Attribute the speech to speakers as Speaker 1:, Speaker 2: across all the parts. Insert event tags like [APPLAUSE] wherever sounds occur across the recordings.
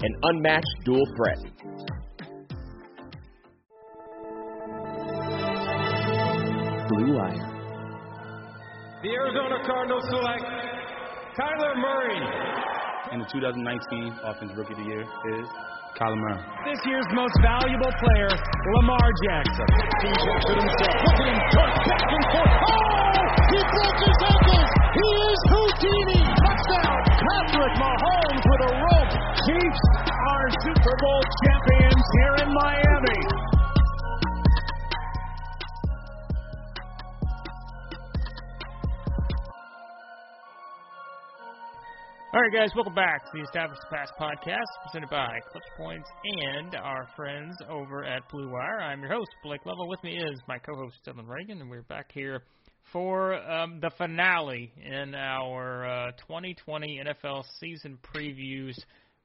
Speaker 1: an unmatched dual threat.
Speaker 2: Blue Wire.
Speaker 3: The Arizona Cardinals select Kyler Murray.
Speaker 4: And the 2019 Offensive Rookie of the Year is Kyler Murray.
Speaker 3: This year's most valuable player, Lamar Jackson.
Speaker 5: Look at him dart back and forth. Oh!
Speaker 6: All right, guys, welcome back to the Established Pass podcast presented by Clutch Points and our friends over at Blue Wire. I'm your host, Blake Lovell. With me is my co host, Dylan Reagan, and we're back here for um, the finale in our uh, 2020 NFL season previews.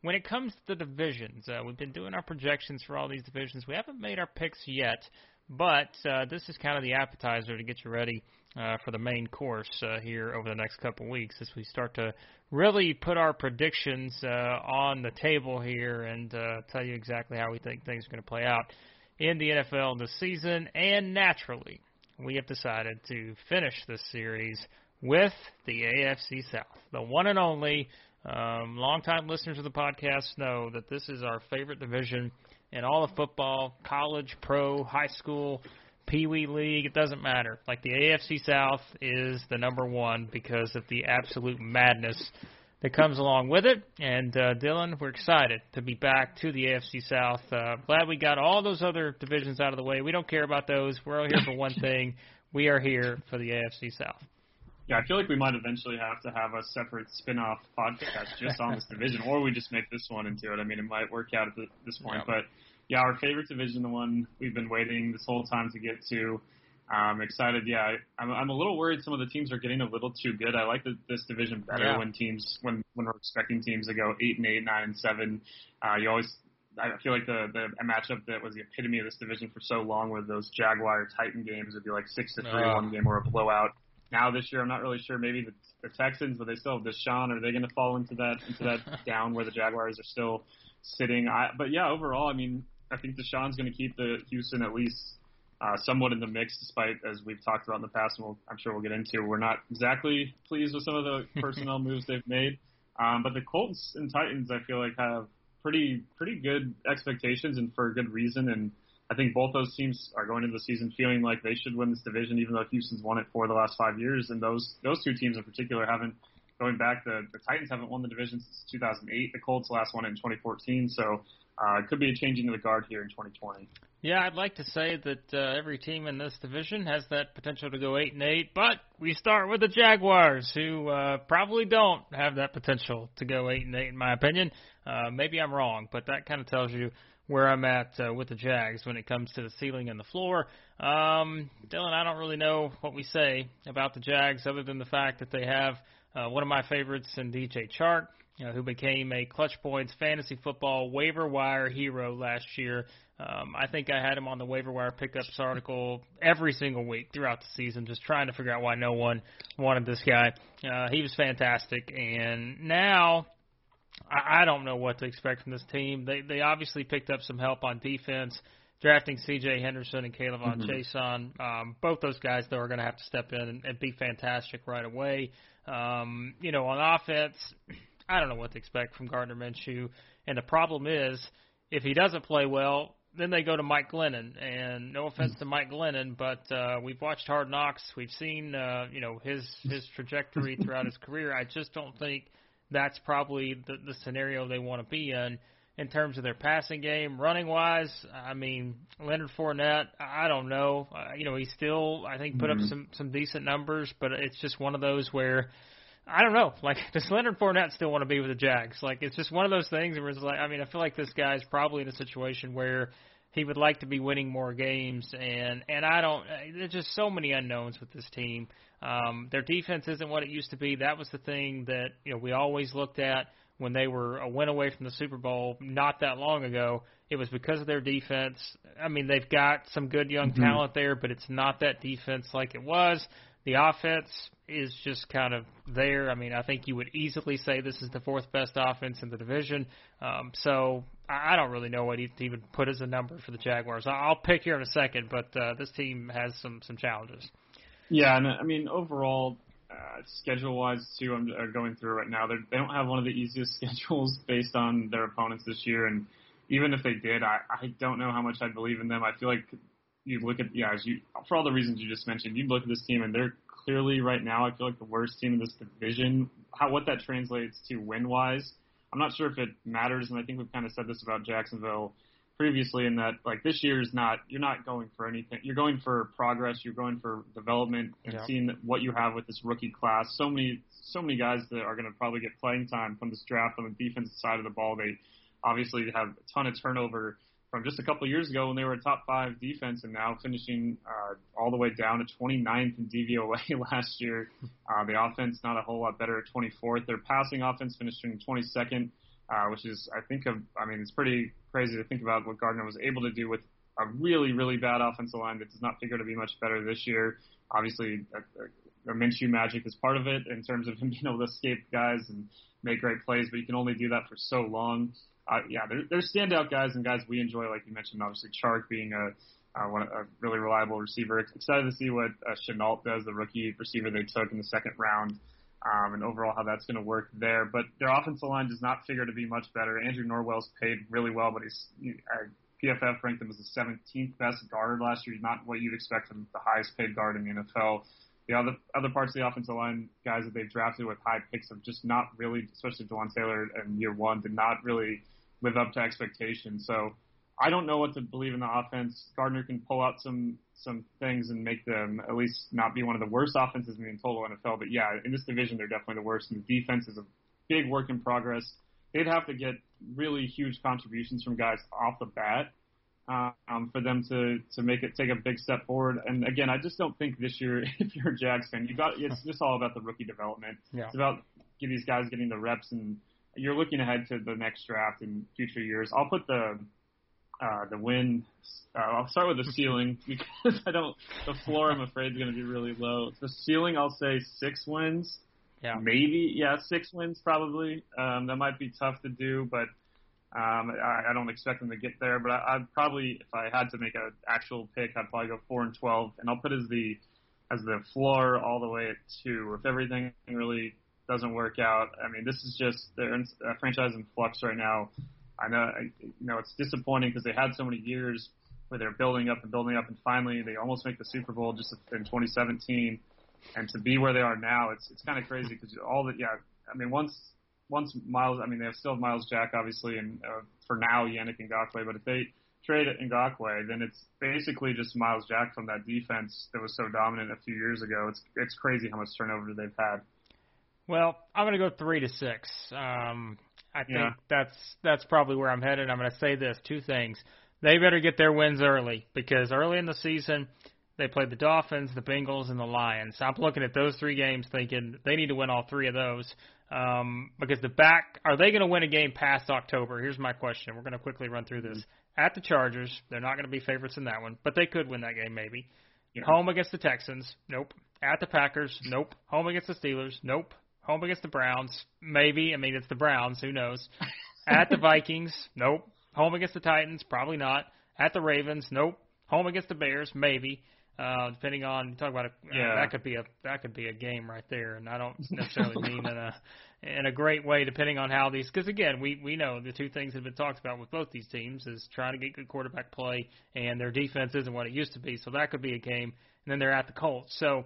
Speaker 6: When it comes to the divisions, uh, we've been doing our projections for all these divisions. We haven't made our picks yet, but uh, this is kind of the appetizer to get you ready uh, for the main course uh, here over the next couple weeks as we start to really put our predictions uh, on the table here and uh, tell you exactly how we think things are going to play out in the NFL this season. And naturally, we have decided to finish this series with the AFC South, the one and only. Um, longtime listeners of the podcast know that this is our favorite division in all of football, college, pro, high school, Pee Wee League. It doesn't matter. Like the AFC South is the number one because of the absolute madness that comes along with it. And uh, Dylan, we're excited to be back to the AFC South. Uh, glad we got all those other divisions out of the way. We don't care about those. We're all here for one thing. We are here for the AFC South.
Speaker 7: Yeah, I feel like we might eventually have to have a separate spin-off podcast just on this division, or we just make this one into it. I mean, it might work out at this point,
Speaker 6: Yeah.
Speaker 7: but yeah, our favorite division, the one we've been waiting this whole time to get to. Um, excited, yeah. I- I'm, I'm a little worried some of the teams are getting a little too good. I like the, this division better
Speaker 6: Yeah.
Speaker 7: when teams when when we're expecting teams to go eight and eight, nine and seven. Uh, you always I feel like the the a matchup that was the epitome of this division for so long with those Jaguar Titan games would be like six to three
Speaker 6: Ugh.
Speaker 7: one game or a blowout. Now this year, I'm not really sure. Maybe the, the Texans, but they still have Deshaun. Are they going to fall into that into that [LAUGHS] down where the Jaguars are still sitting? I, but yeah, overall, I mean, I think Deshaun's going to keep the Houston at least uh, somewhat in the mix, despite as we've talked about in the past, and we'll, I'm sure we'll get into. We're not exactly pleased with some of the [LAUGHS] personnel moves they've made, um, but the Colts and Titans, I feel like have pretty pretty good expectations and for a good reason. And I think both those teams are going into the season feeling like they should win this division, even though Houston's won it for the last five years. And those those two teams in particular haven't going back. The the Titans haven't won the division since 2008. The Colts last won it in 2014. So uh, it could be a changing of the guard here in 2020.
Speaker 6: Yeah, I'd like to say that uh, every team in this division has that potential to go eight and eight, but we start with the Jaguars, who uh, probably don't have that potential to go eight and eight, in my opinion. Uh, maybe I'm wrong, but that kind of tells you where I'm at uh, with the Jags when it comes to the ceiling and the floor. Um, Dylan, I don't really know what we say about the Jags other than the fact that they have uh, one of my favorites in DJ Chark, uh, who became a Clutch Points fantasy football waiver wire hero last year. Um, I think I had him on the waiver wire pickups article every single week throughout the season, just trying to figure out why no one wanted this guy. Uh, he was fantastic, and now I, I don't know what to expect from this team. They they obviously picked up some help on defense, drafting C.J. Henderson and Caleb on mm-hmm. Um, both those guys though are going to have to step in and, and be fantastic right away. Um, you know, on offense, I don't know what to expect from Gardner Minshew, and the problem is if he doesn't play well, then they go to Mike Glennon. And no offense to Mike Glennon, but uh, we've watched Hard Knocks. We've seen uh, you know his his trajectory throughout his career. I just don't think that's probably the, the scenario they want to be in in terms of their passing game. Running wise, I mean Leonard Fournette, I don't know. Uh, you know he still I think put mm-hmm. up some some decent numbers, but it's just one of those where. I don't know. Like, [LAUGHS] does Leonard Fournette still want to be with the Jags? Like, it's just one of those things where it's like, I mean, I feel like this guy's probably in a situation where he would like to be winning more games, and and I don't. There's just so many unknowns with this team. Um, their defense isn't what it used to be. That was the thing that you know we always looked at when they were a win away from the Super Bowl not that long ago. It was because of their defense. I mean, they've got some good young mm-hmm. talent there, but it's not that defense like it was. The offense is just kind of there. I mean, I think you would easily say this is the fourth best offense in the division. Um, so I don't really know what to even put as a number for the Jaguars. I'll pick here in a second, but uh, this team has some some challenges.
Speaker 7: Yeah, and I mean overall, uh, schedule wise too, I'm uh, going through right now. They're, they don't have one of the easiest [LAUGHS] schedules based on their opponents this year, and even if they did, I I don't know how much I believe in them. I feel like you look at yeah, as you for all the reasons you just mentioned, you look at this team and they're clearly right now. I feel like the worst team in this division. How what that translates to win wise, I'm not sure if it matters, and I think we've kind of said this about Jacksonville previously in that like this year is not you're not going for anything. You're going for progress. You're going for development and yeah. seeing what you have with this rookie class. So many so many guys that are going to probably get playing time from this draft on the defensive side of the ball. They obviously have a ton of turnover from just a couple years ago when they were a top five defense and now finishing uh, all the way down to 29th in DVOA [LAUGHS] last year. Uh, the offense not a whole lot better at 24th. Their passing offense finishing 22nd, uh, which is I think of I mean it's pretty crazy to think about what Gardner was able to do with a really really bad offensive line that does not figure to be much better this year. Obviously, a, a, a Minshew magic is part of it in terms of him being able to escape guys and make great plays, but you can only do that for so long uh, yeah, they're, they're standout guys and guys we enjoy, like you mentioned, obviously Chark being a, uh, one, a really reliable receiver. Excited to see what uh, Shenault does, the rookie receiver they took in the second round, um, and overall how that's going to work there. But their offensive line does not figure to be much better. Andrew Norwell's paid really well, but he's uh, PFF ranked him as the 17th best guard last year. Not what you'd expect from the highest paid guard in the NFL. The other other parts of the offensive line, guys that they've drafted with high picks, have just not really, especially Jawaan Taylor in year one, did not really live up to expectations. So I don't know what to believe in the offense. Gardner can pull out some some things and make them at least not be one of the worst offenses in the total NFL. But yeah, in this division, they're definitely the worst. And the defense is a big work in progress. They'd have to get really huge contributions from guys off the bat um, for them to to make it take a big step forward. And again, I just don't think this year, [LAUGHS] if you're a Jags fan, you got it's just all about the rookie development. Yeah. It's about these guys getting the reps and you're looking ahead to the next draft in future years. I'll put the uh, the win. Uh, I'll start with the ceiling [LAUGHS] because I don't. The floor, I'm afraid, is going to be really low. The ceiling, I'll say six wins.
Speaker 6: Yeah.
Speaker 7: Maybe, yeah, six wins probably. Um, that might be tough to do, but um, I, I don't expect them to get there. But I, I'd probably, if I had to make an actual pick, I'd probably go four and twelve, and I'll put as the as the floor all the way at two. If everything really doesn't work out. I mean, this is just they're a franchise in flux right now. I know, you know, it's disappointing because they had so many years where they're building up and building up, and finally they almost make the Super Bowl just in 2017. And to be where they are now, it's it's kind of crazy because all the yeah, I mean, once once Myles, I mean, they have still Myles Jack obviously, and uh, for now Yannick Ngakoue, but if they trade Ngakoue, then it's basically just Myles Jack from that defense that was so dominant a few years ago. It's it's crazy how much turnover they've had.
Speaker 6: Well, I'm going to go three to six. Um, I think yeah. that's that's probably where I'm headed. I'm going to say this: two things. They better get their wins early because early in the season they played the Dolphins, the Bengals, and the Lions. I'm looking at those three games, thinking they need to win all three of those. Um, because the back are they going to win a game past October? Here's my question. We're going to quickly run through this. at the Chargers. They're not going to be favorites in that one, but they could win that game maybe.
Speaker 7: Yeah.
Speaker 6: Home against the Texans, nope. At the Packers, nope. Home against the Steelers, nope. Home against the Browns, maybe. I mean, it's the Browns, who knows? [LAUGHS] At the Vikings, nope. Home against the Titans, probably not. At the Ravens, nope. Home against the Bears, maybe. Uh, depending on talk about a
Speaker 7: Yeah.
Speaker 6: uh, that could be a that could be a game right there, and I don't necessarily mean in a in a great way, depending on how these. Because again, we we know the two things that have been talked about with both these teams is trying to get good quarterback play, and their defense isn't what it used to be. So that could be a game, and then they're at the Colts. So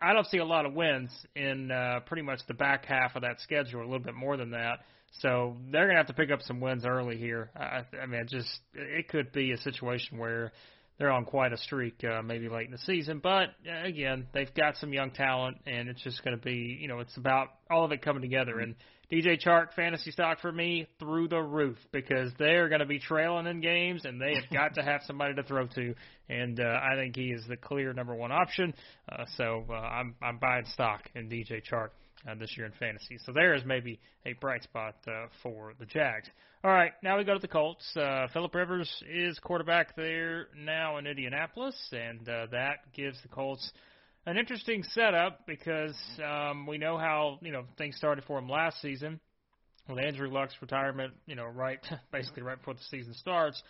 Speaker 6: I don't see a lot of wins in uh, pretty much the back half of that schedule, a little bit more than that. So they're gonna have to pick up some wins early here. I, I mean, just it could be a situation where they're on quite a streak, uh, maybe late in the season. But uh, again, they've got some young talent, and it's just to be, you know, it's about all of it coming together. And DJ Chark fantasy stock for me through the roof because they're going to be trailing in games, and they have [LAUGHS] got to have somebody to throw to. And uh, I think he is the clear number one option. Uh, so uh, I'm I'm buying stock in DJ Chark uh, this year in fantasy. So there is maybe a bright spot uh, for the Jags. All right, now we go to the Colts. Uh, Philip Rivers is quarterback there now in Indianapolis, and uh, that gives the Colts an interesting setup because um, we know how you know things started for him last season with Andrew Luck's retirement. You know, right [LAUGHS] basically right before the season starts.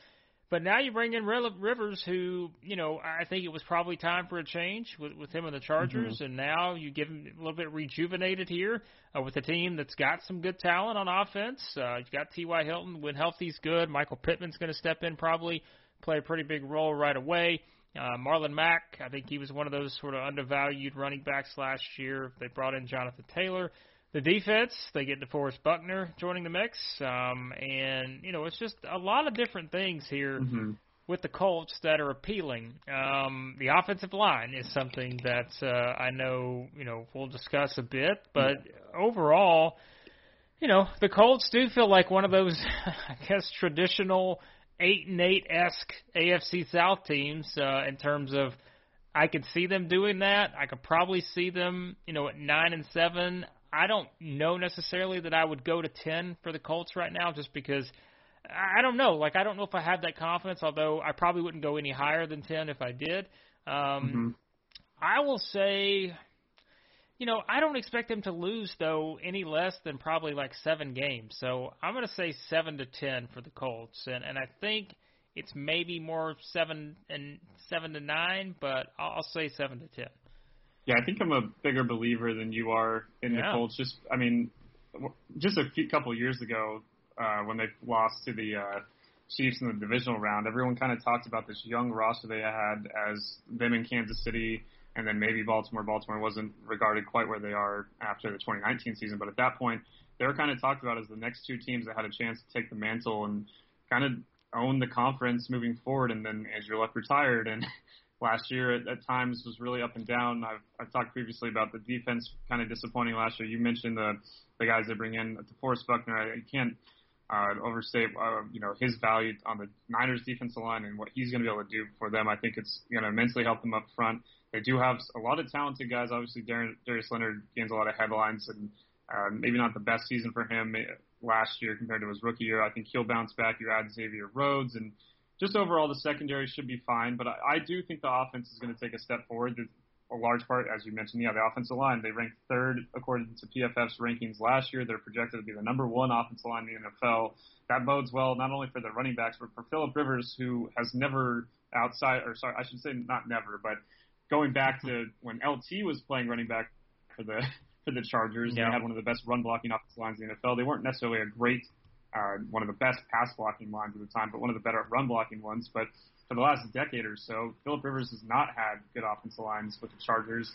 Speaker 6: But now you bring in Rivers, who you know I think it was probably time for a change with, with him and the Chargers, mm-hmm. and now you give him a little bit rejuvenated here uh, with a team that's got some good talent on offense. Uh, you've got T.Y. Hilton when healthy's good. Michael Pittman's going to step in probably play a pretty big role right away. Uh, Marlon Mack, I think he was one of those sort of undervalued running backs last year. They brought in Jonathan Taylor the defense, they get DeForest Buckner joining the mix, um, and you know it's just a lot of different things here
Speaker 7: Mm-hmm.
Speaker 6: with the Colts that are appealing. Um, the offensive line is something that uh, I know you know we'll discuss a bit, but overall, you know the Colts do feel like one of those, [LAUGHS] I guess, traditional eight and eight esque AFC South teams uh, in terms of. I could see them doing that. I could probably see them, you know, at nine and seven. I don't know necessarily that I would go to 10 for the Colts right now just because I don't know. Like, I don't know if I have that confidence, although I probably wouldn't go any higher than 10 if I did. Um,
Speaker 7: mm-hmm.
Speaker 6: I will say, you know, I don't expect them to lose, though, any less than probably like seven games. So I'm going to say 7 to 10 for the Colts. And, and I think it's maybe more 7 and 7 to 9, but I'll, I'll say 7 to 10.
Speaker 7: Yeah, I think I'm a bigger believer than you are in
Speaker 6: Yeah.
Speaker 7: the Colts. Just, I mean, just a few couple years ago uh, when they lost to the uh, Chiefs in the divisional round, everyone kind of talked about this young roster they had as them in Kansas City, and then maybe Baltimore. Baltimore wasn't regarded quite where they are after the 2019 season, but at that point, they were kind of talked about as the next two teams that had a chance to take the mantle and kind of own the conference moving forward. And then Andrew Luck retired, and [LAUGHS] last year at, at times was really up and down. I've, I've talked previously about the defense kind of disappointing last year. You mentioned the the guys they bring in, the Forrest Buckner. I, I can't uh, overstate uh, you know his value on the Niners defensive line and what he's going to be able to do for them. I think it's going to immensely help them up front. They do have a lot of talented guys. Obviously, Darren, Darius Leonard gains a lot of headlines, and uh, maybe not the best season for him uh, last year compared to his rookie year. I think he'll bounce back. You add Xavier Rhodes and just overall, the secondary should be fine, but I, I do think the offense is going to take a step forward. A large part, as you mentioned, yeah, the offensive line. They ranked third according to PFF's rankings last year. They're projected to be the number one offensive line in the NFL. That bodes well not only for the running backs, but for Philip Rivers, who has never outside, or sorry, I should say not never, but going back to when LT was playing running back for the [LAUGHS] for the Chargers,
Speaker 6: Yeah.
Speaker 7: they had one of the best run blocking offensive lines in the NFL. They weren't necessarily a great uh, one of the best pass blocking lines at the time, but one of the better run blocking ones. But for the last decade or so, Philip Rivers has not had good offensive lines with the Chargers.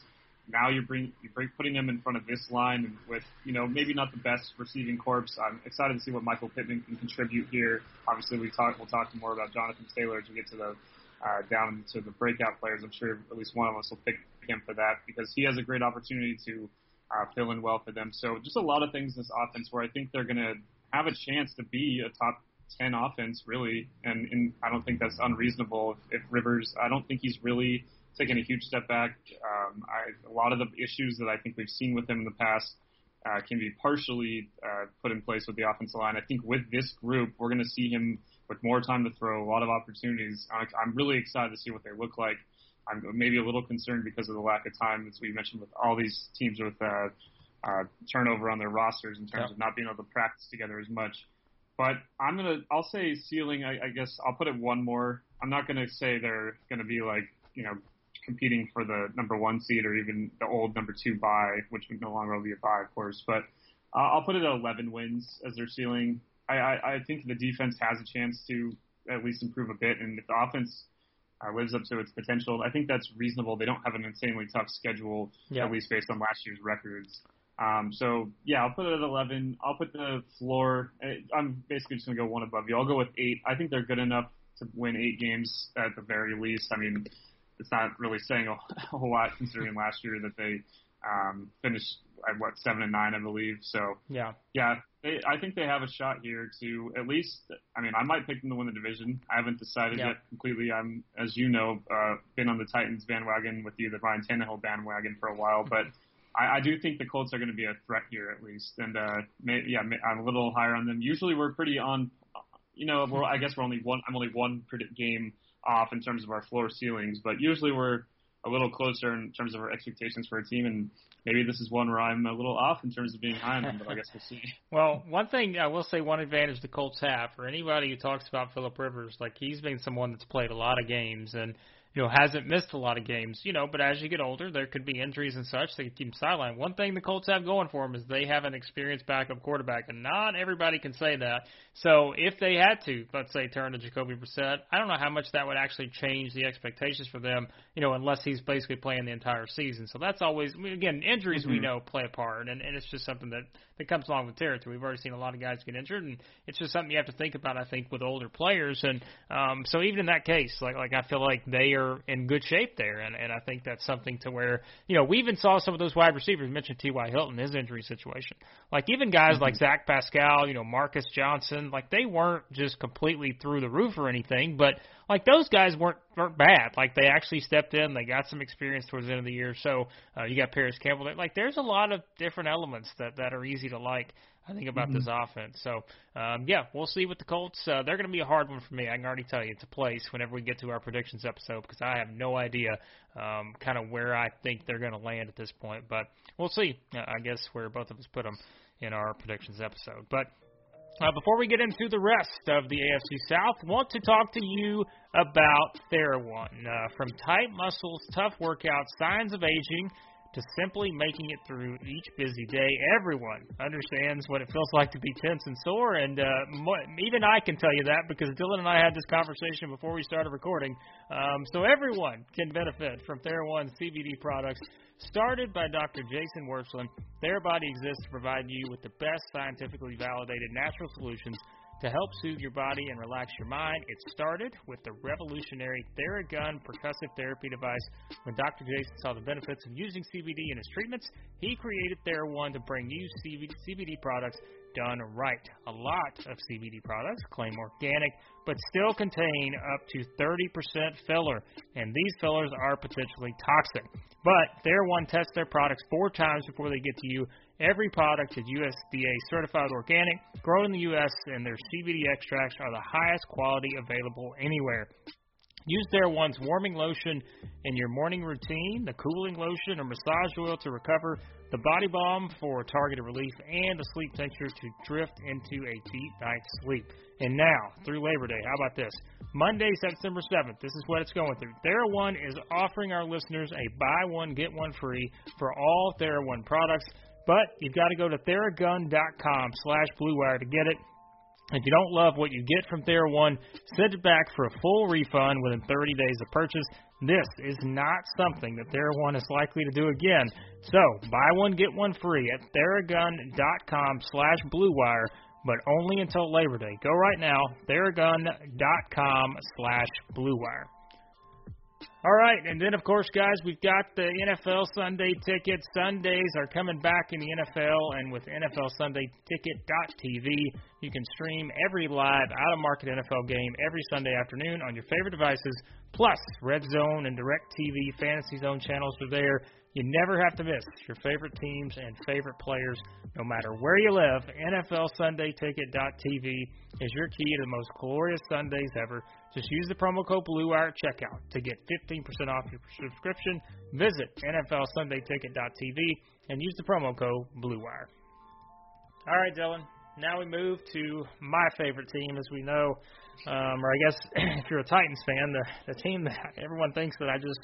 Speaker 7: Now you're bring you're bring putting them in front of this line and with you know maybe not the best receiving corps. I'm excited to see what Michael Pittman can contribute here. Obviously, we talk we'll talk more about Jonathan Taylor as we get to the uh, down to the breakout players. I'm sure at least one of us will pick him for that because he has a great opportunity to uh, fill in well for them. So just a lot of things in this offense where I think they're going to have a chance to be a top 10 offense, really. And, and I don't think that's unreasonable. If, if Rivers, I don't think he's really taken a huge step back. Um, I, a lot of the issues that I think we've seen with him in the past uh, can be partially uh, put in place with the offensive line. I think with this group, we're going to see him with more time to throw, a lot of opportunities. I'm really excited to see what they look like. I'm maybe a little concerned because of the lack of time, as we mentioned, with all these teams with uh, uh, turnover on their rosters in terms
Speaker 6: Yeah.
Speaker 7: of not being able to practice together as much. But I'm gonna, I'll say ceiling. I, I guess I'll put it one more. I'm not gonna say they're gonna be like, you know, competing for the number one seed or even the old number two bye, which would no longer be a bye, of course. But uh, I'll put it at 11 wins as their ceiling. I, I, I think the defense has a chance to at least improve a bit, and if the offense uh, lives up to its potential, I think that's reasonable. They don't have an insanely tough schedule,
Speaker 6: Yeah.
Speaker 7: at least based on last year's records. Um, so yeah, I'll put it at 11. I'll put the floor. eh, I'm basically just gonna go one above you. I'll go with eight. I think they're good enough to win eight games at the very least. I mean, it's not really saying a, a whole lot considering last year that they um, finished at what seven and nine, I believe. So
Speaker 6: Yeah.
Speaker 7: yeah, they, I think they have a shot here to at least. I mean, I might pick them to win the division. I haven't decided
Speaker 6: Yeah.
Speaker 7: yet completely. I'm, as you know, uh, been on the Titans bandwagon with you, the Ryan Tannehill bandwagon for a while, but. I, I do think the Colts are going to be a threat here at least, and uh, may, yeah, may, I'm a little higher on them. Usually we're pretty on, you know, we're, I guess we're only one. I'm only one predict game off in terms of our floor ceilings, but usually we're a little closer in terms of our expectations for a team, and maybe this is one where I'm a little off in terms of being high on them, but I guess we'll see. [LAUGHS]
Speaker 6: Well, one thing I will say, one advantage the Colts have for anybody who talks about Philip Rivers, like he's been someone that's played a lot of games and you know hasn't missed a lot of games. You know, but as you get older, there could be injuries and such that keep him sidelined. One thing the Colts have going for them is they have an experienced backup quarterback, and not everybody can say that. So if they had to, let's say, turn to Jacoby Brissett, I don't know how much that would actually change the expectations for them. You know, unless he's basically playing the entire season. So that's always I mean, again injuries we
Speaker 7: Mhm.
Speaker 6: know play a part, and, and it's just something that that comes along with territory. We've already seen a lot of guys get injured, and it's just something you have to think about. I think with older players, and um, so even in that case, like like I feel like they are in good shape there, and and I think that's something to where you know we even saw some of those wide receivers mentioned T.Y. Hilton his injury situation, like even guys like Zach Pascal, you know Marcus Johnson, like they weren't just completely through the roof or anything, but like those guys weren't weren't bad. Like they actually stepped in, they got some experience towards the end of the year. So uh, you got Parris Campbell. Like there's a lot of different elements that that are easy to like. I think about this offense. So um, yeah, we'll see with the Colts. Uh, they're going to be a hard one for me. I can already tell you it's a place whenever we get to our predictions episode because I have no idea um, kind of where I think they're going to land at this point. But we'll see. Uh, I guess where both of us put them in our predictions episode. But uh, before we get into the rest of the AFC South, want to talk to you about TheraOne. Uh, from tight muscles, tough workouts, signs of aging, to simply making it through each busy day, everyone understands what it feels like to be tense and sore, and uh, mo- even I can tell you that because Dylan and I had this conversation before we started recording. Um, so everyone can benefit from TheraOne CBD products started by Dr. Jason Wersland. Therabody exists to provide you with the best scientifically validated natural solutions to help soothe your body and relax your mind. It started with the revolutionary Theragun percussive therapy device. When Dr. Jason saw the benefits of using CBD in his treatments, he created TheraOne to bring you CBD, products done right. A lot of CBD products claim organic, but still contain up to 30% filler, and these fillers are potentially toxic. But TheraOne tests their products four times before they get to you. Every product is USDA certified organic, grown in the U.S., and their CBD extracts are the highest quality available anywhere. Use their one's warming lotion in your morning routine, the cooling lotion or massage oil to recover, the body balm for targeted relief, and the sleep tincture to drift into a deep night's sleep. And now, through Labor Day, how about this? Monday, September 7th, this is what it's going through. TheraOne is offering our listeners a buy one, get one free for all TheraOne products, but you've got to go to theragun.com slash bluewire to get it. If you don't love what you get from TheraOne, send it back for a full refund within 30 days of purchase. This is not something that TheraOne is likely to do again. So, buy one, get one free at theragun.com slash bluewire, but only until Labor Day. Go right now, theragun.com slash bluewire. All right, and then of course, guys, we've got the NFL Sunday tickets. Sundays are coming back in the NFL, and with NFL Sunday Ticket.tv, you can stream every live out-of-market NFL game every Sunday afternoon on your favorite devices. Plus, Red Zone and Direct TV Fantasy Zone channels are there. You never have to miss your favorite teams and favorite players, no matter where you live. NFL Sunday Ticket.tv is your key to the most glorious Sundays ever. Just use the promo code BlueWire at checkout to get 15% off your subscription. Visit NFLSundayTicket.tv and use the promo code BlueWire. All right, Dylan. Now we move to my favorite team, as we know, um, or I guess [CLEARS THROAT] if you're a Titans fan, the the team that everyone thinks that I just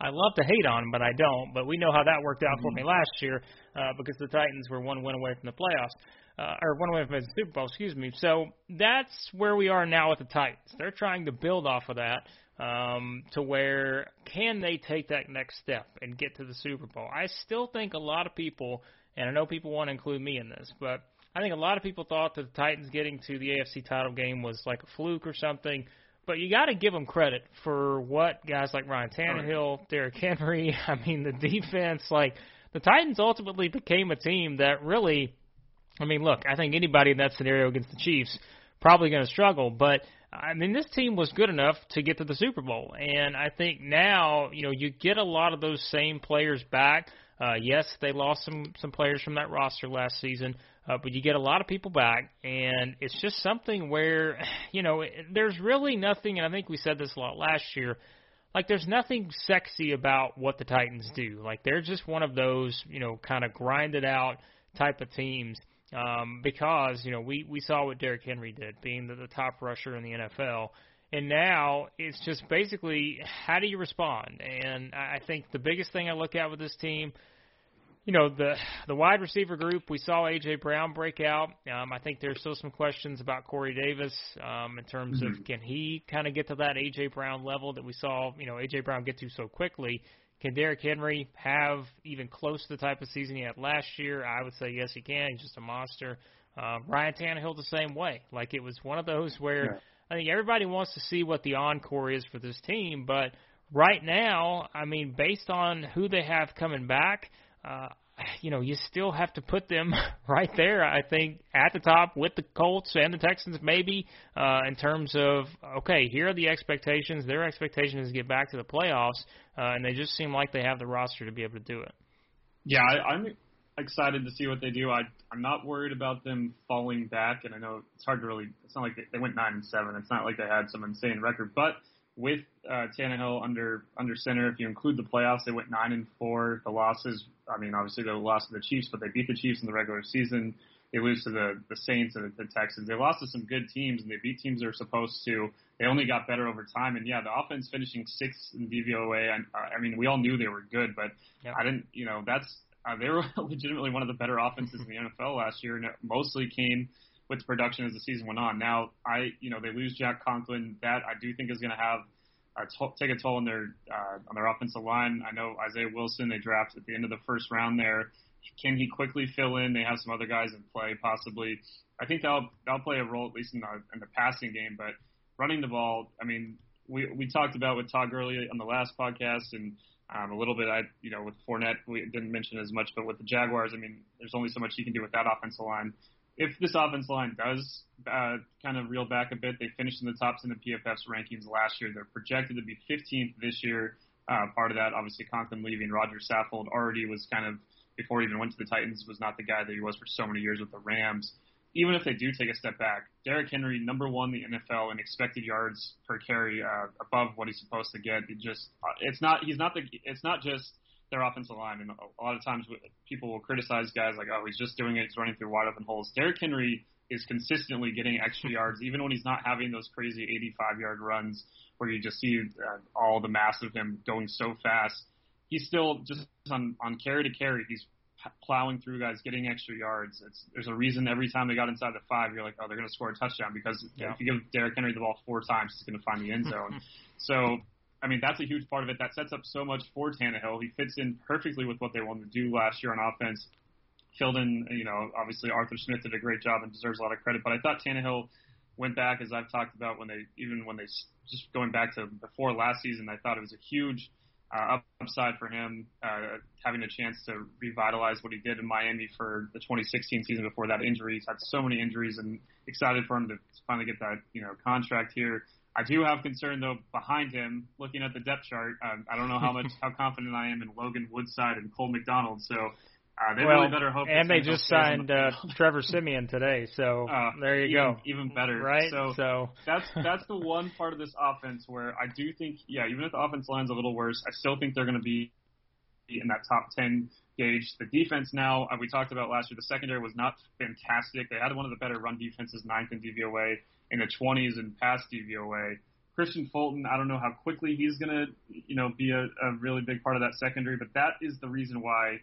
Speaker 6: I love to hate on, but I don't. But we know how that worked out for me last year uh, because the Titans were one win away from the playoffs uh, or one away from the Super Bowl, excuse me. So that's where we are now with the Titans. They're trying to build off of that um, to where can they take that next step and get to the Super Bowl? I still think a lot of people, and I know people want to include me in this, but I think a lot of people thought that the Titans getting to the AFC title game was like a fluke or something. But you got to give them credit for what guys like Ryan Tannehill, Derrick Henry. [LAUGHS] I mean, the defense. Like the Titans ultimately became a team that really I mean, look, I think anybody in that scenario against the Chiefs probably going to struggle, but I mean, this team was good enough to get to the Super Bowl, and I think now, you know, you get a lot of those same players back. Uh, yes, they lost some some players from that roster last season, uh, but you get a lot of people back, and it's just something where, [SIGHS] you know, there's really nothing. And I think we said this a lot last year. Like, there's nothing sexy about what the Titans do. Like, they're just one of those, you know, kind of grinded out type of teams um, because you know we we saw what Derrick Henry did, being the, the top rusher in the NFL, and now it's just basically how do you respond? And I think the biggest thing I look at with this team, you know, the the wide receiver group, we saw AJ Brown break out. Um, I think there's still some questions about Corey Davis um, in terms mm-hmm. of can he kind of get to that AJ Brown level that we saw, you know, AJ Brown get to so quickly. Can Derrick Henry have even close to the type of season he had last year? I would say yes, he can. He's just a monster. Um, Ryan Tannehill the same way. Like it was one of those where yeah. I think everybody wants to see what the encore is for this team, but right now, I mean, based on who they have coming back, uh, you know, you still have to put them [LAUGHS] right there. I think at the top with the Colts and the Texans, maybe uh, in terms of okay, here are the expectations. Their expectation is to get back to the playoffs, uh, and they just seem like they have the roster to be able to do it.
Speaker 7: Yeah, I, I'm excited to see what they do. I I'm not worried about them falling back, and I know it's hard to really. It's not like they, they went nine and seven. It's not like they had some insane record, but with uh, Tannehill under under center, if you include the playoffs, they went nine and four. The losses, I mean, obviously they lost to the Chiefs, but they beat the Chiefs in the regular season. They lose to the the Saints and the, the Texans. They lost to some good teams, and they beat teams they're supposed to. They only got better over time, and yeah, the offense finishing sixth in DVOA. I, I mean, we all knew they were good, but yep. I didn't. You know, that's uh, they were [LAUGHS] legitimately one of the better offenses in the [LAUGHS] NFL last year, and it mostly came with production as the season went on. Now, I you know they lose Jack Conklin. That I do think is going to have uh, to- take a toll on their uh, on their offensive line. I know Isaiah Wilson they drafted at the end of the first round there. Can he quickly fill in? They have some other guys in play possibly. I think they'll they'll play a role at least in the in the passing game, but running the ball. I mean, we we talked about with Todd Gurley on the last podcast and. Um, a little bit, I you know, with Fournette, we didn't mention as much, but with the Jaguars, I mean, there's only so much you can do with that offensive line if this offense line does uh, kind of reel back a bit, they finished in the top 10 of PFF's rankings last year. They're projected to be 15th this year. Uh, part of that, obviously, Conklin leaving. Roger Saffold already was kind of, before he even went to the Titans, was not the guy that he was for so many years with the Rams. Even if they do take a step back, Derrick Henry, number one in the NFL in expected yards per carry, uh, above what he's supposed to get. It just, uh, it's not, he's not the, it's not just their offensive line. And a lot of times people will criticize guys like, oh, he's just doing it, he's running through wide open holes. Derrick Henry is consistently getting extra [LAUGHS] yards, even when he's not having those crazy 85 yard runs where you just see uh, all the mass of him going so fast. He's still just on on carry to carry. He's plowing through guys, getting extra yards. It's there's a reason every time they got inside the five, you're like, oh, they're going to score a touchdown because yeah. if you give Derrick Henry the ball four times, he's going to find the end zone. [LAUGHS] so I mean, that's a huge part of it. That sets up so much for Tannehill. He fits in perfectly with what they wanted to do last year on offense. Filled in, you know, obviously Arthur Smith did a great job and deserves a lot of credit. But I thought Tannehill went back as I've talked about when they even when they just going back to before last season, I thought it was a huge uh, upside for him, uh, having a chance to revitalize what he did in Miami for the 2016 season before that injury. He's had so many injuries, and excited for him to finally get that you know contract here. I do have concern though behind him, looking at the depth chart. Um, I don't know how much [LAUGHS] how confident I am in Logan Woodside and Cole McDonald. So uh, they
Speaker 6: well,
Speaker 7: really better hope.
Speaker 6: And they just signed uh, [LAUGHS] Trevor Siemian today, so uh, there you
Speaker 7: even,
Speaker 6: go.
Speaker 7: Even better,
Speaker 6: right?
Speaker 7: So,
Speaker 6: so
Speaker 7: that's [LAUGHS] that's the one part of this offense where I do think, yeah, even if the offense line's a little worse, I still think they're going to be in that top ten gauge. The defense now, uh, we talked about last year, the secondary was not fantastic. They had one of the better run defenses, ninth in DVOA, in the 20s in pass DVOA. Kristian Fulton, I don't know how quickly he's going to, you know, be a, a really big part of that secondary, but that is the reason why,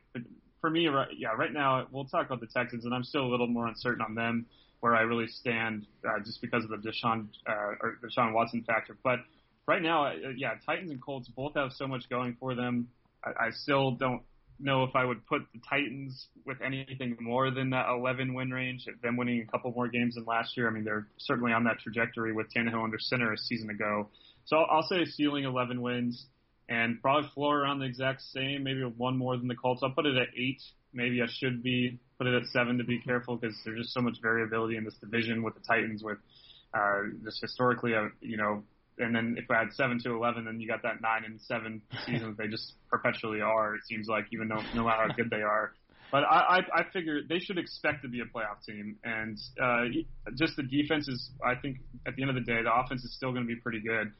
Speaker 7: for me, right, yeah, right now, we'll talk about the Texans, and I'm still a little more uncertain on them where I really stand uh, just because of the Deshaun, uh, or Deshaun Watson factor. But right now, uh, yeah, Titans and Colts both have so much going for them. I, I still don't know if I would put the Titans with anything more than that 11 win range, them winning a couple more games than last year. I mean, they're certainly on that trajectory with Tannehill under center a season ago. So I'll say ceiling 11 wins and probably floor around the exact same, maybe one more than the Colts. I'll put it at eight. Maybe I should be put it at seven to be careful because there's just so much variability in this division with the Titans with uh, just historically, uh, you know, and then if I had seven to eleven, then you got that nine and seven [LAUGHS] seasons. they just perpetually are. It seems like even though no matter how good they are. [LAUGHS] But I, I, I figure they should expect to be a playoff team, and uh, just the defense is. I think at the end of the day, the offense is still going to be pretty good.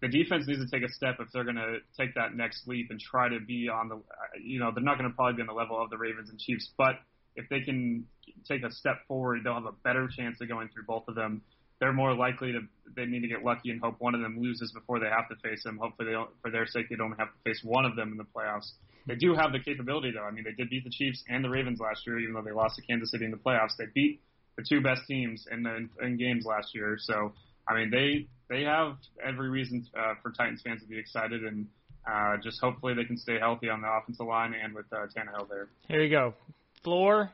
Speaker 7: The defense needs to take a step if they're going to take that next leap and try to be on the. You know, they're not going to probably be on the level of the Ravens and Chiefs, but if they can take a step forward, they'll have a better chance of going through both of them they're more likely to they need to get lucky and hope one of them loses before they have to face them. Hopefully, they don't, for their sake, they don't have to face one of them in the playoffs. They do have the capability, though. I mean, they did beat the Chiefs and the Ravens last year, even though they lost to Kansas City in the playoffs. They beat the two best teams in the in games last year. So, I mean, they they have every reason uh, for Titans fans to be excited and. Uh, just hopefully they can stay healthy on the offensive line and with uh, Tannehill there.
Speaker 6: Here you go. Floor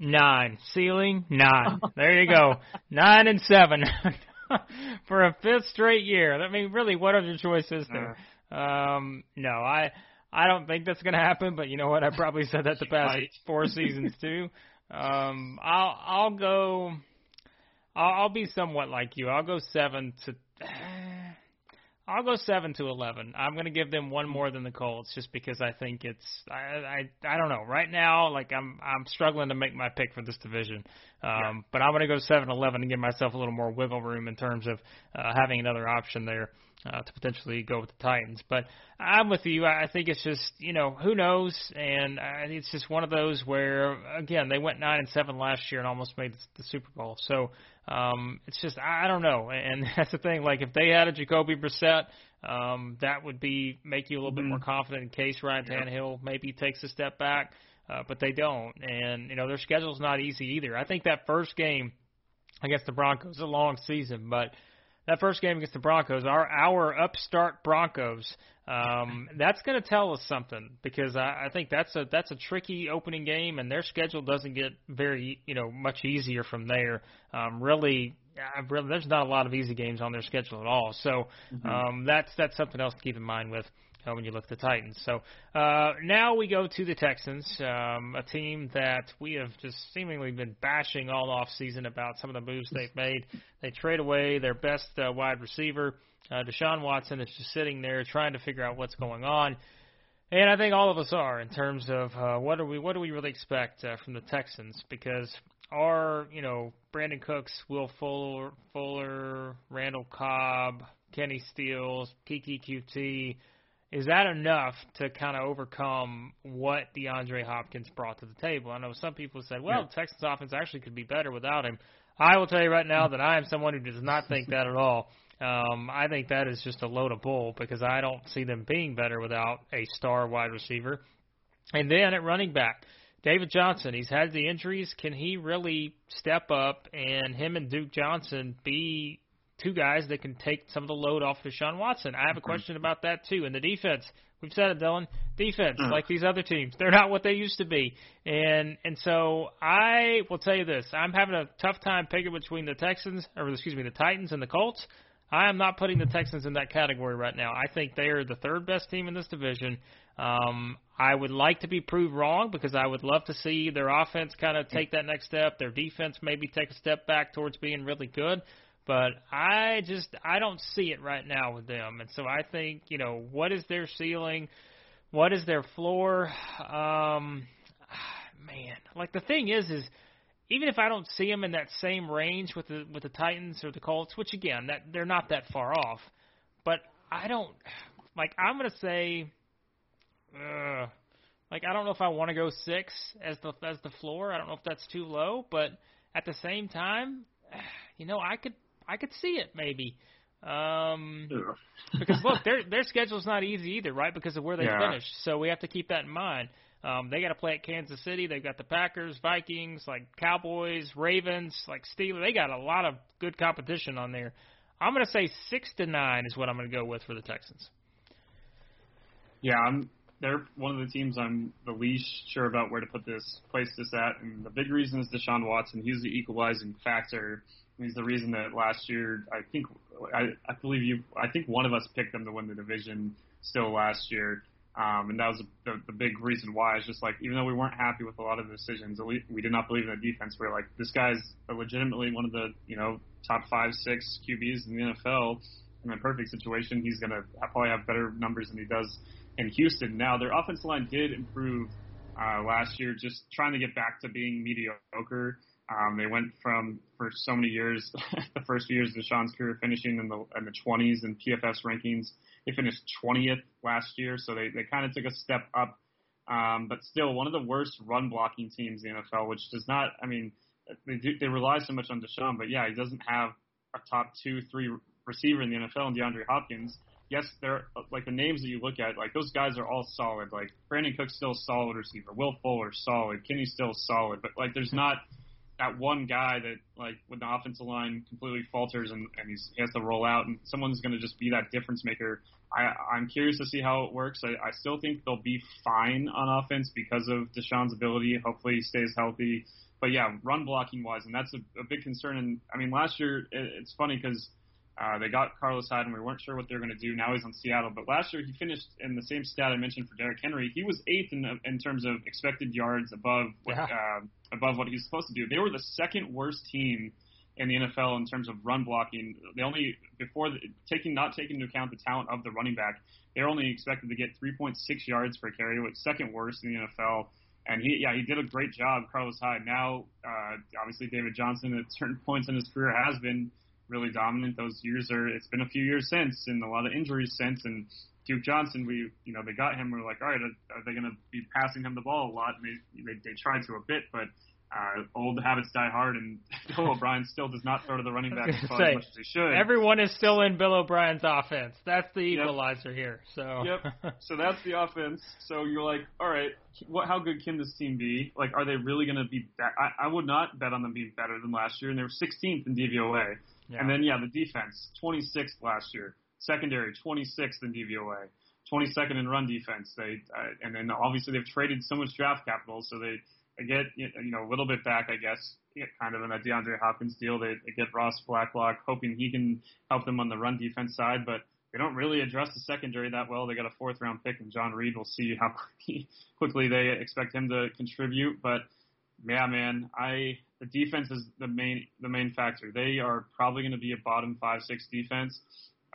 Speaker 6: Nine. Ceiling, nine. There you go. [LAUGHS] nine and seven. [LAUGHS] For a fifth straight year. I mean, really, what other choice is there? Um, no, I I don't think that's going to happen. But you know what? I probably said that the [LAUGHS] past four seasons too. Um, I'll I'll go. I'll, I'll be somewhat like you. I'll go seven to. I'll go seven to eleven. I'm going to give them one more than the Colts, just because I think it's I I I don't know. Right now, like I'm I'm struggling to make my pick for this division, um, yeah. but I'm to go seven eleven and give myself a little more wiggle room in terms of uh, having another option there uh, to potentially go with the Titans. But I'm with you. I think it's just you know who knows, and uh, it's just one of those where again they went nine and seven last year and almost made the, Super Bowl. So um, it's just I don't know, and [LAUGHS] that's the thing. Like if they had a Jacoby Brissett, um, that would be make you a little mm-hmm. bit more confident in case Ryan Tannehill maybe takes a step back, uh, but they don't. And you know their schedule's not easy either. I think that first game against the Broncos is a long season, but that first game against the Broncos, our our upstart Broncos, um, that's going to tell us something because I, I think that's a that's a tricky opening game, and their schedule doesn't get very you know much easier from there. Um, really, really, there's not a lot of easy games on their schedule at all. So mm-hmm. um, that's that's something else to keep in mind with uh, when you look at the Titans. So uh, now we go to the Texans, um, a team that we have just seemingly been bashing all off season about some of the moves they've made. They trade away their best uh, wide receiver. Uh, Deshaun Watson is just sitting there trying to figure out what's going on. And I think all of us are in terms of uh, what do we what do we really expect uh, from the Texans because our you know Brandin Cooks, Will Fuller, Fuller, Randall Cobb, Kenny Stills, Keke Coutee is that enough to kind of overcome what DeAndre Hopkins brought to the table? I know some people said, well, yeah. the Texans offense actually could be better without him. I will tell you right now that I am someone who does not think that at all. Um, I think that is just a load of bull because I don't see them being better without a star wide receiver. And then at running back, David Johnson, he's had the injuries. Can he really step up and him and Duke Johnson be two guys that can take some of the load off Deshaun Watson. I have a mm-hmm. question about that too. And the defense, we've said it, Dylan. Defense, mm. like these other teams, they're not what they used to be. And and so I will tell you this: I'm having a tough time picking between the Texans, or excuse me, the Titans and the Colts. I am not putting the Texans in that category right now. I think they are the third best team in this division. Um, I would like to be proved wrong because I would love to see their offense kind of mm. take that next step, their defense maybe take a step back towards being really good. But I just I don't see it right now with them, and so I think you know what is their ceiling, what is their floor. Um, man, like the thing is, is even if I don't see them in that same range with the with the Titans or the Colts, which again that they're not that far off, but I don't like I'm gonna say, uh, like I don't know if I want to go six as the as the floor. I don't know if that's too low, but at the same time, [SIGHS] you know I could I could see it maybe. Um, [LAUGHS] because look, their their schedule's not easy either, right? Because of where they
Speaker 7: Yeah.
Speaker 6: finished. So we have to keep that in mind. Um, they got to play at Kansas City. They've got the Packers, Vikings, like Cowboys, Ravens, like Steelers. They got a lot of good competition on there. I'm going to say six to nine is what I'm going to go with for the Texans.
Speaker 7: Yeah, I'm. They're one of the teams I'm the least sure about where to put this, place this at, and the big reason is Deshaun Watson. He's the equalizing factor. He's the reason that last year, I think, I, I believe you, I think one of us picked them to win the division still last year, um, and that was the, the big reason why. It's just like even though we weren't happy with a lot of the decisions, we, did not believe in the defense. We are like, this guy's legitimately one of the you know top five, six QBs in the NFL. In a perfect situation, he's going to probably have better numbers than he does in Houston. Now, their offensive line did improve uh, last year, just trying to get back to being mediocre. Um, they went from for so many years, [LAUGHS] the first few years of Deshaun's career, finishing in the in the 20s in PFF's rankings. They finished 20th last year, so they they kind of took a step up. Um, but still, one of the worst run blocking teams in the NFL, which does not. I mean, they do, they rely so much on Deshaun, but yeah, he doesn't have a top two, three receiver in the NFL, and DeAndre Hopkins yes, they're like the names that you look at, like those guys are all solid. Like Brandin Cooks still a solid receiver. Will Fuller solid. Kenny Stills solid. But like there's not that one guy that like when the offensive line completely falters and, and he's, he has to roll out and someone's going to just be that difference maker. I, I'm curious to see how it works. I, I still think they'll be fine on offense because of Deshaun's ability. Hopefully he stays healthy. But yeah, run blocking wise, and that's a, a big concern. And I mean, last year it, it's funny because uh, they got Carlos Hyde, and we weren't sure what they were going to do. Now he's on Seattle, but last year he finished in the same stat I mentioned for Derrick Henry. He was eighth in, in terms of expected yards above what,
Speaker 6: Yeah.
Speaker 7: uh, above what he's supposed to do. They were the second worst team in the NFL in terms of run blocking. They only before the, taking not taking into account the talent of the running back, they're only expected to get 3.6 yards per carry, which second worst in the NFL. And he, yeah, he did a great job, Carlos Hyde. Now, uh, obviously, David Johnson at certain points in his career has been really dominant. Those years are it's been a few years since, and a lot of injuries since. And Duke Johnson, we you know they got him. We're like, all right, are, are they going to be passing him the ball a lot? And they they, they tried to a bit, but uh, old habits die hard, and [LAUGHS] Bill O'Brien still does not throw to the running back as, [LAUGHS]
Speaker 6: say,
Speaker 7: as much as he should.
Speaker 6: Everyone is still in Bill O'Brien's offense. That's the
Speaker 7: Yep.
Speaker 6: equalizer here. So
Speaker 7: Yep. [LAUGHS] So that's the offense. So you're like, all right, what? How good can this team be? Like, are they really going to be? Be- I, I would not bet on them being better than last year, and they were 16th in DVOA.
Speaker 6: Yeah.
Speaker 7: And then yeah, the defense, 26th last year. Secondary, 26th in DVOA. 22nd in run defense. They uh, and then obviously they've traded so much draft capital, so they, get you know a little bit back, I guess, kind of in that DeAndre Hopkins deal. They, they get Ross Blacklock, hoping he can help them on the run defense side, but they don't really address the secondary that well. They got a fourth round pick in John Reid. We'll see how [LAUGHS] quickly they expect him to contribute, but yeah, man, I the defense is the main the main factor. They are probably going to be a bottom five six defense.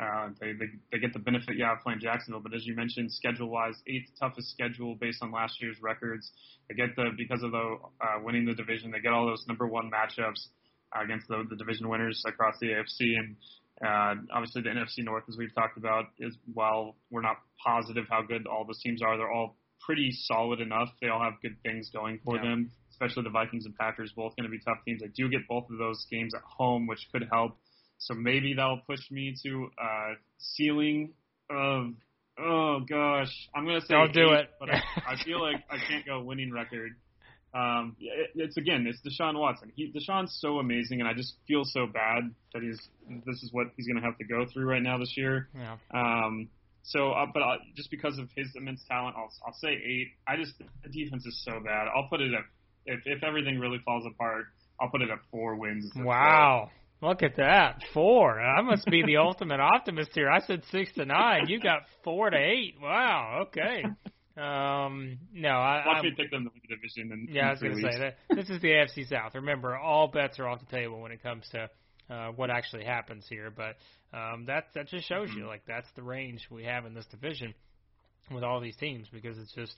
Speaker 7: Uh, they, they they get the benefit, yeah, of playing Jacksonville, but as you mentioned, schedule wise, eighth toughest schedule based on last year's records. They get the because of the uh, winning the division, they get all those number one matchups uh, against the, the division winners across the AFC, and uh, obviously the NFC North, as we've talked about, is while we're not positive how good all those teams are, they're all pretty solid enough. They all have good things going for
Speaker 6: Yeah.
Speaker 7: them, especially the Vikings and Packers, both going to be tough teams. They do get both of those games at home, which could help. So maybe that'll push me to uh, ceiling of oh gosh, I'm gonna say
Speaker 6: Don't do it.
Speaker 7: but I, I feel like I can't go winning record. Um, it, it's again, it's Deshaun Watson. He, Deshaun's so amazing, and I just feel so bad that he's this is what he's going to have to go through right now this year.
Speaker 6: Yeah.
Speaker 7: Um, so, uh, but uh, just because of his immense talent, I'll I'll say eight. I just the defense is so bad. I'll put it at if if everything really falls apart, I'll put it at four wins.
Speaker 6: Wow. Look at that. Four. I must be the ultimate [LAUGHS] optimist here. I said six to nine. You got four to eight. Wow. Okay. Um, no, I.
Speaker 7: Watch
Speaker 6: I'm,
Speaker 7: me pick them to win the division. And
Speaker 6: yeah, I was going to say that this is the [LAUGHS] AFC South. Remember, all bets are off the table when it comes to uh, what actually happens here. But um, that that just shows you like that's the range we have in this division with all these teams because it's just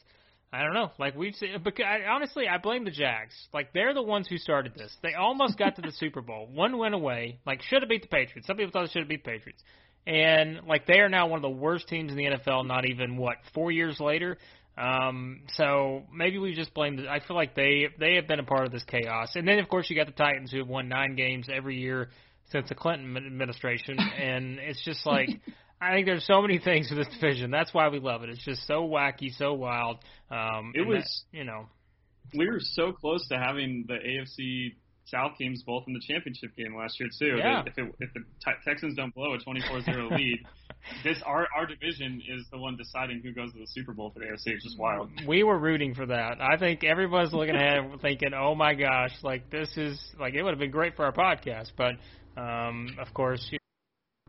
Speaker 6: I don't know. Like we've seen, because I, honestly, I blame the Jags. Like they're the ones who started this. They almost got to the Super Bowl. [LAUGHS] One went away. Like should have beat the Patriots. Some people thought they should have beat the Patriots. And like they are now one of the worst teams in the NFL. Not even what four years later. Um, so maybe we just blame. The, I feel like they they have been a part of this chaos. And then of course you got the Titans who have won nine games every year since the Clinton administration, [LAUGHS] and it's just like. I think there's so many [LAUGHS] things with this division. That's why we love it. It's just so wacky, so wild. Um,
Speaker 7: It was-
Speaker 6: that, you know,
Speaker 7: we were so close to having the AFC South teams both in the championship game last year too.
Speaker 6: Yeah.
Speaker 7: If, it, if the Texans don't blow a 24-0 [LAUGHS] lead, this our our division is the one deciding who goes to the Super Bowl for the AFC. It's just wild.
Speaker 6: we were rooting for that. I think everybody's looking ahead and thinking, "Oh my gosh, like this is like it would have been great for our podcast." But um, of course, you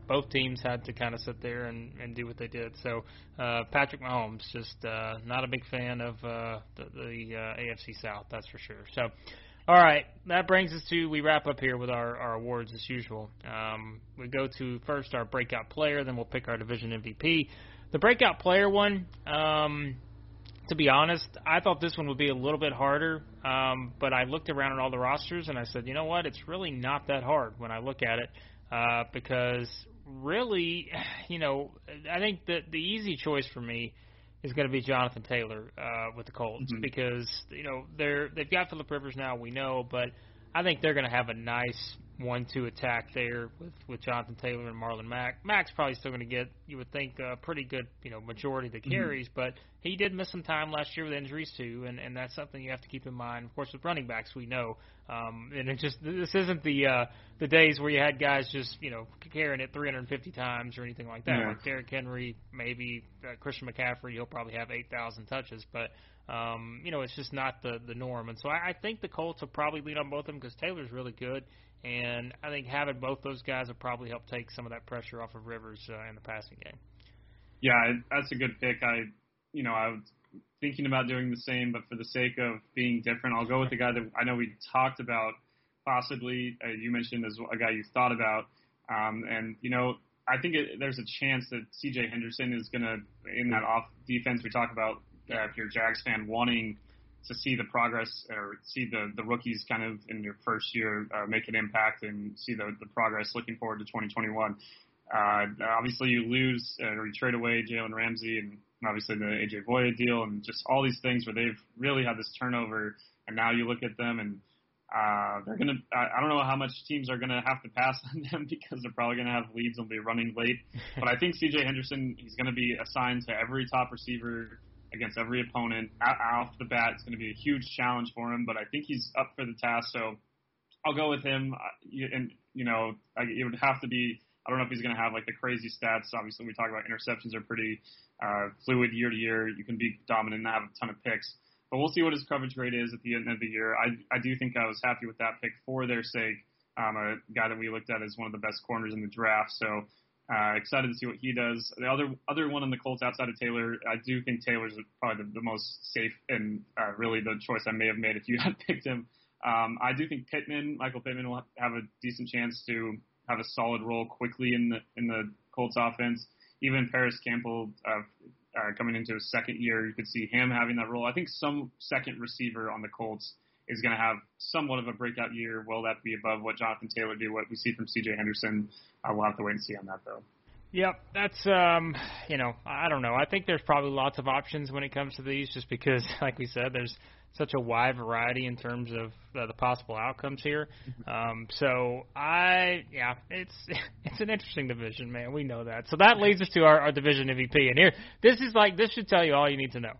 Speaker 6: both teams had to kind of sit there and, and do what they did. So uh, Patrick Mahomes just uh, not a big fan of uh, the, the uh, AFC South, that's for sure. So. All right, that brings us to we wrap up here with our, our awards as usual. Um, we go to first our breakout player, then we'll pick our division MVP. The breakout player one, um, to be honest, I thought this one would be a little bit harder, um, but I looked around at all the rosters and I said, you know what, it's really not that hard when I look at it, uh, because really, [SIGHS] you know, I think that the easy choice for me is going to be Jonathan Taylor uh, with the Colts
Speaker 7: Mhm.
Speaker 6: because you know they're they've got Philip Rivers now, we know, but I think they're going to have a nice one-two attack there with with Jonathan Taylor and Marlon Mack. Mack's probably still going to get, you would think, a pretty good you know majority of the carries, but he did miss some time last year with injuries too, and and that's something you have to keep in mind. Of course, with running backs, we know, um, and it just this isn't the uh, the days where you had guys just you know carrying it 350 times or anything like that.
Speaker 7: Yeah.
Speaker 6: Like Derrick Henry, maybe uh, Christian McCaffrey, he'll probably have 8,000 touches, but um, you know it's just not the the norm. And so I, I think the Colts will probably lean on both of them because Taylor's really good, and I think having both those guys will probably help take some of that pressure off of Rivers uh, in the passing game.
Speaker 7: Yeah, that's a good pick. I, you know, I was thinking about doing the same, but for the sake of being different, I'll go with the guy that I know we talked about. Possibly, uh, you mentioned as a guy you thought about, um, and you know, I think it, there's a chance that C.J. Henderson is going to in that off defense. We talk about uh, if you're a Jags fan wanting to see the progress or see the the rookies kind of in their first year uh, make an impact and see the the progress. Looking forward to 2021. Uh, obviously, you lose uh, or you trade away Jalen Ramsey and obviously the AJ Bouye deal and just all these things where they've really had this turnover. And now you look at them and uh, they're gonna. I, I don't know how much teams are gonna have to pass [LAUGHS] on them because they're probably gonna have leads and be running late. But I think C.J. Henderson he's gonna be assigned to every top receiver against every opponent out, off the bat. It's gonna be a huge challenge for him. But I think he's up for the task. So I'll go with him. And you know, it would have to be. I don't know if he's going to have like the crazy stats. Obviously, we talk about interceptions are pretty uh, fluid year to year. You can be dominant and have a ton of picks, but we'll see what his coverage rate is at the end of the year. I I do think I was happy with that pick for their sake. Um, a guy that we looked at as one of the best corners in the draft. So uh, excited to see what he does. The other other one in the Colts outside of Taylor, I do think Taylor's probably the, the most safe and uh, really the choice I may have made if you [LAUGHS] had picked him. Um, I do think Pittman, Michael Pittman, will have a decent chance to have a solid role quickly in the in the Colts offense. Even Parris Campbell uh, uh, coming into his second year, you could see him having that role. I think some second receiver on the Colts is going to have somewhat of a breakout year. Will that be above what Jonathan Taylor do? What we see from C.J. Henderson, uh, we'll have to wait and see on that though.
Speaker 6: Yep, that's um, you know, I don't know. I think there's probably lots of options when it comes to these, just because, [LAUGHS] like we said, there's such a wide variety in terms of uh, the possible outcomes here. Um, so I, yeah, it's [LAUGHS] it's an interesting division, man. We know that. So that leads us to our, our division MVP, and here, this is like this should tell you all you need to know,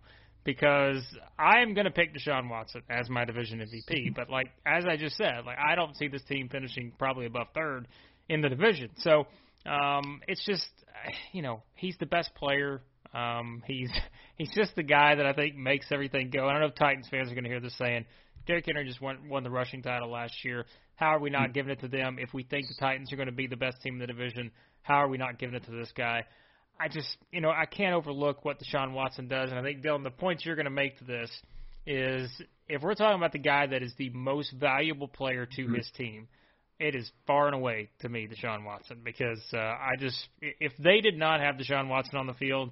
Speaker 6: because I am going to pick Deshaun Watson as my division MVP. [LAUGHS] But like as I just said, like I don't see this team finishing probably above third in the division. So um, it's just [SIGHS] you know he's the best player. Um, he's [LAUGHS] he's just the guy that I think makes everything go. I don't know if Titans fans are going to hear this saying. Derrick Henry just won, won the rushing title last year. How are we not giving it to them? If we think the Titans are going to be the best team in the division, how are we not giving it to this guy? I just, you know, I can't overlook what Deshaun Watson does, and I think Dylan, the points you're going to make to this is if we're talking about the guy that is the most valuable player to mm-hmm. his team, it is far and away to me Deshaun Watson because uh, I just if they did not have Deshaun Watson on the field,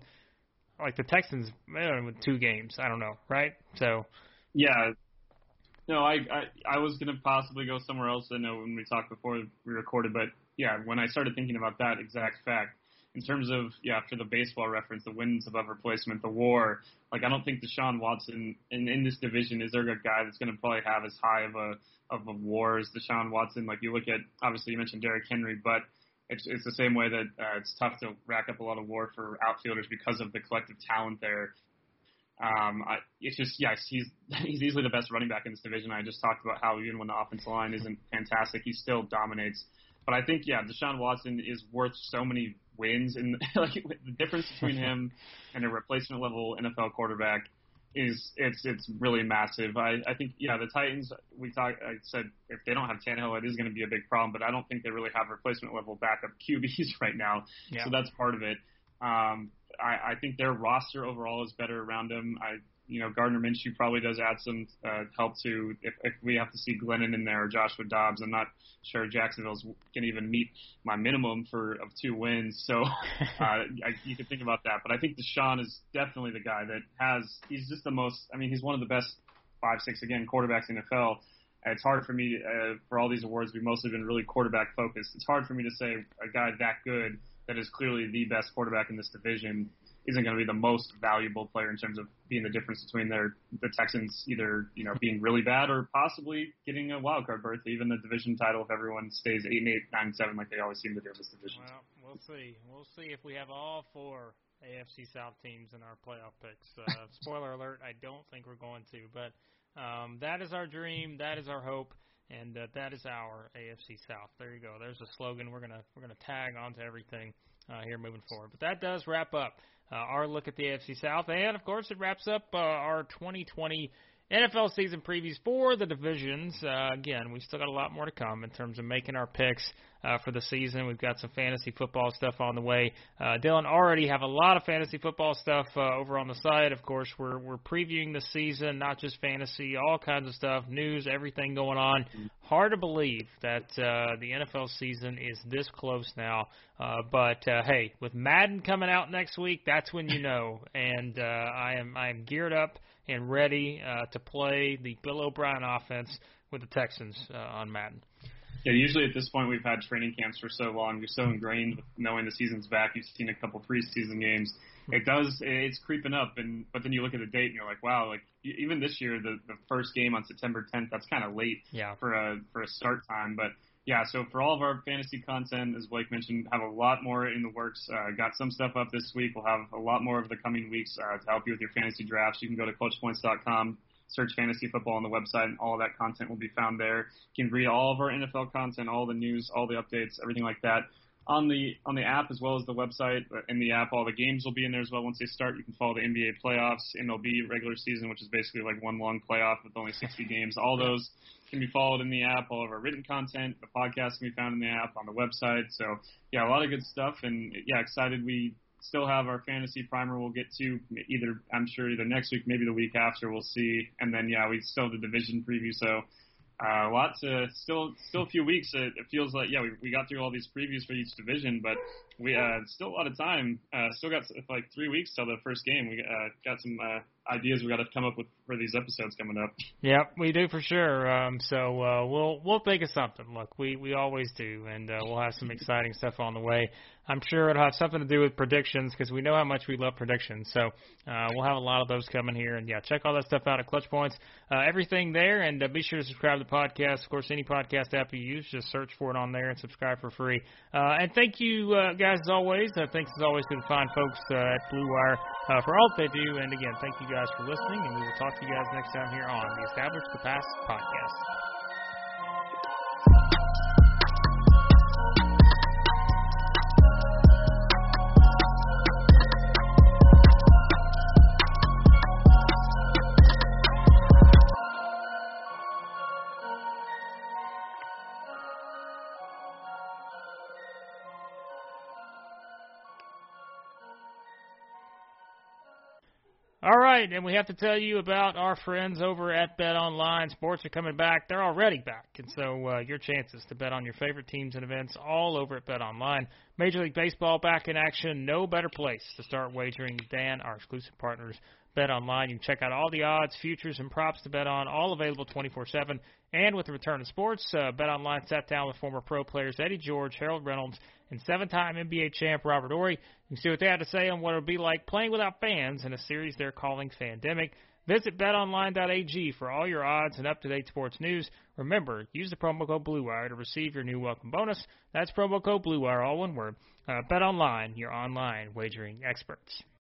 Speaker 6: like the Texans, man, with two games, I don't know, right? So,
Speaker 7: yeah, no, I I, I was gonna possibly go somewhere else. I know when we talked before we recorded, but yeah, when I started thinking about that exact fact, in terms of yeah, after the baseball reference, the wins above replacement, the WAR. Like I don't think Deshaun Watson in in this division is there a guy that's going to probably have as high of a of a WAR as Deshaun Watson. Like you look at obviously you mentioned Derrick Henry, but it's it's the same way that uh, it's tough to rack up a lot of WAR for outfielders because of the collective talent there. Um, I, it's just yes, he's [LAUGHS] he's easily the best running back in this division. I just talked about how even when the offensive line isn't fantastic, he still dominates. But I think yeah, Deshaun Watson is worth so many wins, and [LAUGHS] like the difference between him [LAUGHS] and a replacement level NFL quarterback is it's it's really massive. I I think yeah, the Titans we talked. I said if they don't have Tannehill, it is going to be a big problem. But I don't think they really have replacement level backup [LAUGHS] QBs right now. Yeah. So that's part of it. Um, I, I think their roster overall is better around him. I you know, Gardner Minshew probably does add some uh, help to if, if we have to see Glennon in there or Joshua Dobbs. I'm not sure Jacksonville's can even meet my minimum for of two wins. So [LAUGHS] uh, I, you can think about that. But I think Deshaun is definitely the guy that has. He's just the most. I mean, he's one of the best five, six again quarterbacks in the NFL. It's hard for me uh, for all these awards. We've mostly been really quarterback focused. It's hard for me to say a guy that good that is clearly the best quarterback in this division isn't going to be the most valuable player in terms of being the difference between their the Texans either you know being really bad or possibly getting a wild card berth, even the division title if everyone stays eight and eight, nine and seven like they always seem to do in this division.
Speaker 6: Well, we'll see. We'll see if we have all four AFC South teams in our playoff picks. Uh, [LAUGHS] spoiler alert: I don't think we're going to, but um, that is our dream. That is our hope. And uh, that is our AFC South. There you go. There's a slogan. We're gonna we're gonna tag onto everything uh, here moving forward. But that does wrap up uh, our look at the AFC South, and of course, it wraps up uh, our 2020 NFL season previews for the divisions. Uh, again, we've still got a lot more to come in terms of making our picks uh, for the season. We've got some fantasy football stuff on the way. Uh, Dylan already have a lot of fantasy football stuff uh, over on the side. Of course, we're we're previewing the season, not just fantasy, all kinds of stuff, news, everything going on. Hard to believe that uh, the NFL season is this close now. Uh, but uh, hey, with Madden coming out next week, that's when you know. And uh, I am I am geared up and ready uh, to play the Bill O'Brien offense with the Texans uh, on Madden.
Speaker 7: Yeah, usually at this point we've had training camps for so long. You're so ingrained with knowing the season's back. You've seen a couple preseason games. It does. It's creeping up, and but then you look at the date and you're like, wow, like even this year, the the first game on September 10th, that's kind of late
Speaker 6: yeah.
Speaker 7: for a for a start time. But yeah, so for all of our fantasy content, as Blake mentioned, have a lot more in the works. Uh, got some stuff up this week. We'll have a lot more over the coming weeks uh, to help you with your fantasy drafts. You can go to clutchpoints.com, search fantasy football on the website, and all of that content will be found there. You can read all of our NFL content, all the news, all the updates, everything like that on the on the app as well as the website. Uh, in the app, all the games will be in there as well. Once they start, you can follow the NBA playoffs, MLB regular season, which is basically like one long playoff with only 60 [LAUGHS] games. All those can be followed in the app. All of our written content, the podcast can be found in the app on the website. So yeah, a lot of good stuff, and yeah, excited we still have our fantasy primer we'll get to either I'm sure either next week, maybe the week after, we'll see. And then yeah, we still have the division preview. So uh, lots of still still a few weeks. It, it feels like yeah, we, we got through all these previews for each division, but we uh, still a lot of time. Uh, still got like three weeks till the first game. We uh, got some uh, ideas we got to come up with for these episodes coming up.
Speaker 6: Yep, we do for sure. Um, so uh, we'll we'll think of something. Look, we we always do, and uh, we'll have some exciting stuff on the way. I'm sure it'll have something to do with predictions because we know how much we love predictions. So uh, we'll have a lot of those coming here. And yeah, check all that stuff out at Clutch Points. Uh, everything there, and uh, be sure to subscribe to the podcast. Of course, any podcast app you use, just search for it on there and subscribe for free. Uh, and thank you uh, guys as always. Uh, thanks as always to the fine folks at Blue Wire for all that they do. And again, thank you guys for listening. And we will talk to you guys next time here on the Establish the Past podcast. And we have to tell you about our friends over at Bet Online. Sports are coming back; they're already back, and so uh, your chances to bet on your favorite teams and events all over at Bet Online. Major League Baseball back in action. No better place to start wagering than our exclusive partners, Bet Online. You can check out all the odds, futures, and props to bet on, all available 24/7. And with the return of sports, uh, Bet Online sat down with former pro players Eddie George, Harold Reynolds, and seven-time NBA champ Robert Horry. You can see what they had to say on what it would be like playing without fans in a series they're calling Fandemic. Visit betonline.ag for all your odds and up-to-date sports news. Remember, use the promo code BlueWire to receive your new welcome bonus. That's promo code BlueWire, all one word. Uh, Bet Online, your online wagering experts.